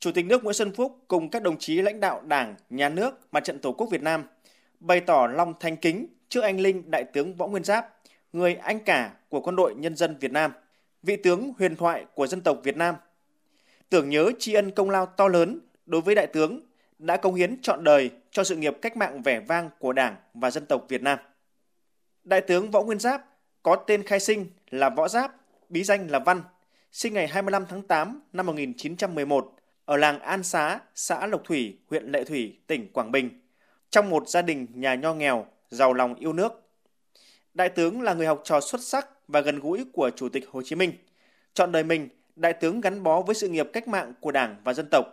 Chủ tịch nước Nguyễn Xuân Phúc cùng các đồng chí lãnh đạo Đảng, Nhà nước, Mặt trận Tổ quốc Việt Nam bày tỏ lòng thanh kính trước anh linh Đại tướng Võ Nguyên Giáp, người anh cả của quân đội nhân dân Việt Nam, vị tướng huyền thoại của dân tộc Việt Nam. Tưởng nhớ tri ân công lao to lớn đối với Đại tướng đã công hiến trọn đời cho sự nghiệp cách mạng vẻ vang của Đảng và dân tộc Việt Nam. Đại tướng Võ Nguyên Giáp có tên khai sinh là Võ Giáp, bí danh là Văn, sinh ngày 25 tháng 8 năm 1911 ở làng An Xá, xã Lộc Thủy, huyện Lệ Thủy, tỉnh Quảng Bình, trong một gia đình nhà nho nghèo, giàu lòng yêu nước. Đại tướng là người học trò xuất sắc và gần gũi của Chủ tịch Hồ Chí Minh. Chọn đời mình, Đại tướng gắn bó với sự nghiệp cách mạng của Đảng và dân tộc.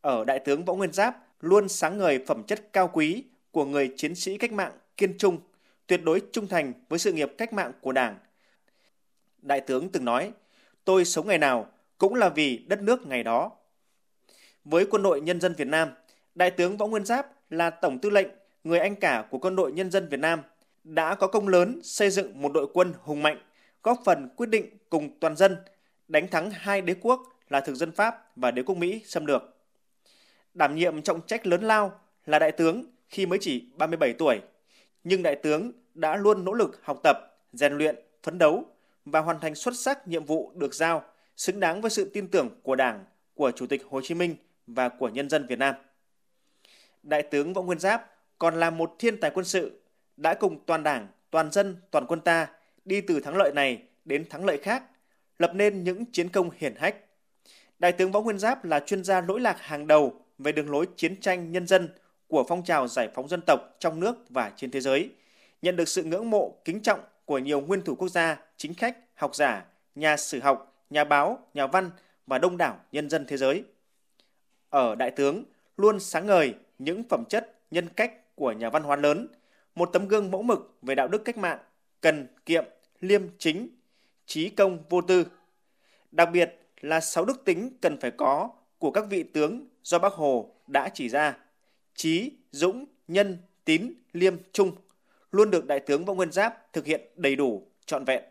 Ở Đại tướng Võ Nguyên Giáp luôn sáng ngời phẩm chất cao quý của người chiến sĩ cách mạng kiên trung, tuyệt đối trung thành với sự nghiệp cách mạng của Đảng. Đại tướng từng nói, tôi sống ngày nào cũng là vì đất nước ngày đó. Với quân đội nhân dân Việt Nam, Đại tướng Võ Nguyên Giáp là tổng tư lệnh, người anh cả của quân đội nhân dân Việt Nam, đã có công lớn xây dựng một đội quân hùng mạnh, góp phần quyết định cùng toàn dân đánh thắng hai đế quốc là thực dân Pháp và đế quốc Mỹ xâm lược. Đảm nhiệm trọng trách lớn lao là đại tướng khi mới chỉ 37 tuổi, nhưng đại tướng đã luôn nỗ lực học tập, rèn luyện, phấn đấu và hoàn thành xuất sắc nhiệm vụ được giao, xứng đáng với sự tin tưởng của Đảng, của Chủ tịch Hồ Chí Minh và của nhân dân Việt Nam. Đại tướng Võ Nguyên Giáp còn là một thiên tài quân sự, đã cùng toàn Đảng, toàn dân, toàn quân ta đi từ thắng lợi này đến thắng lợi khác, lập nên những chiến công hiển hách. Đại tướng Võ Nguyên Giáp là chuyên gia lỗi lạc hàng đầu về đường lối chiến tranh nhân dân của phong trào giải phóng dân tộc trong nước và trên thế giới, nhận được sự ngưỡng mộ, kính trọng của nhiều nguyên thủ quốc gia, chính khách, học giả, nhà sử học, nhà báo, nhà văn và đông đảo nhân dân thế giới. Ở Đại tướng luôn sáng ngời những phẩm chất, nhân cách của nhà văn hóa lớn, một tấm gương mẫu mực về đạo đức cách mạng, cần kiệm, liêm chính, trí công vô tư. Đặc biệt là sáu đức tính cần phải có của các vị tướng do Bác Hồ đã chỉ ra. Trí, dũng, nhân, tín, liêm, trung luôn được Đại tướng Võ Nguyên Giáp thực hiện đầy đủ, trọn vẹn.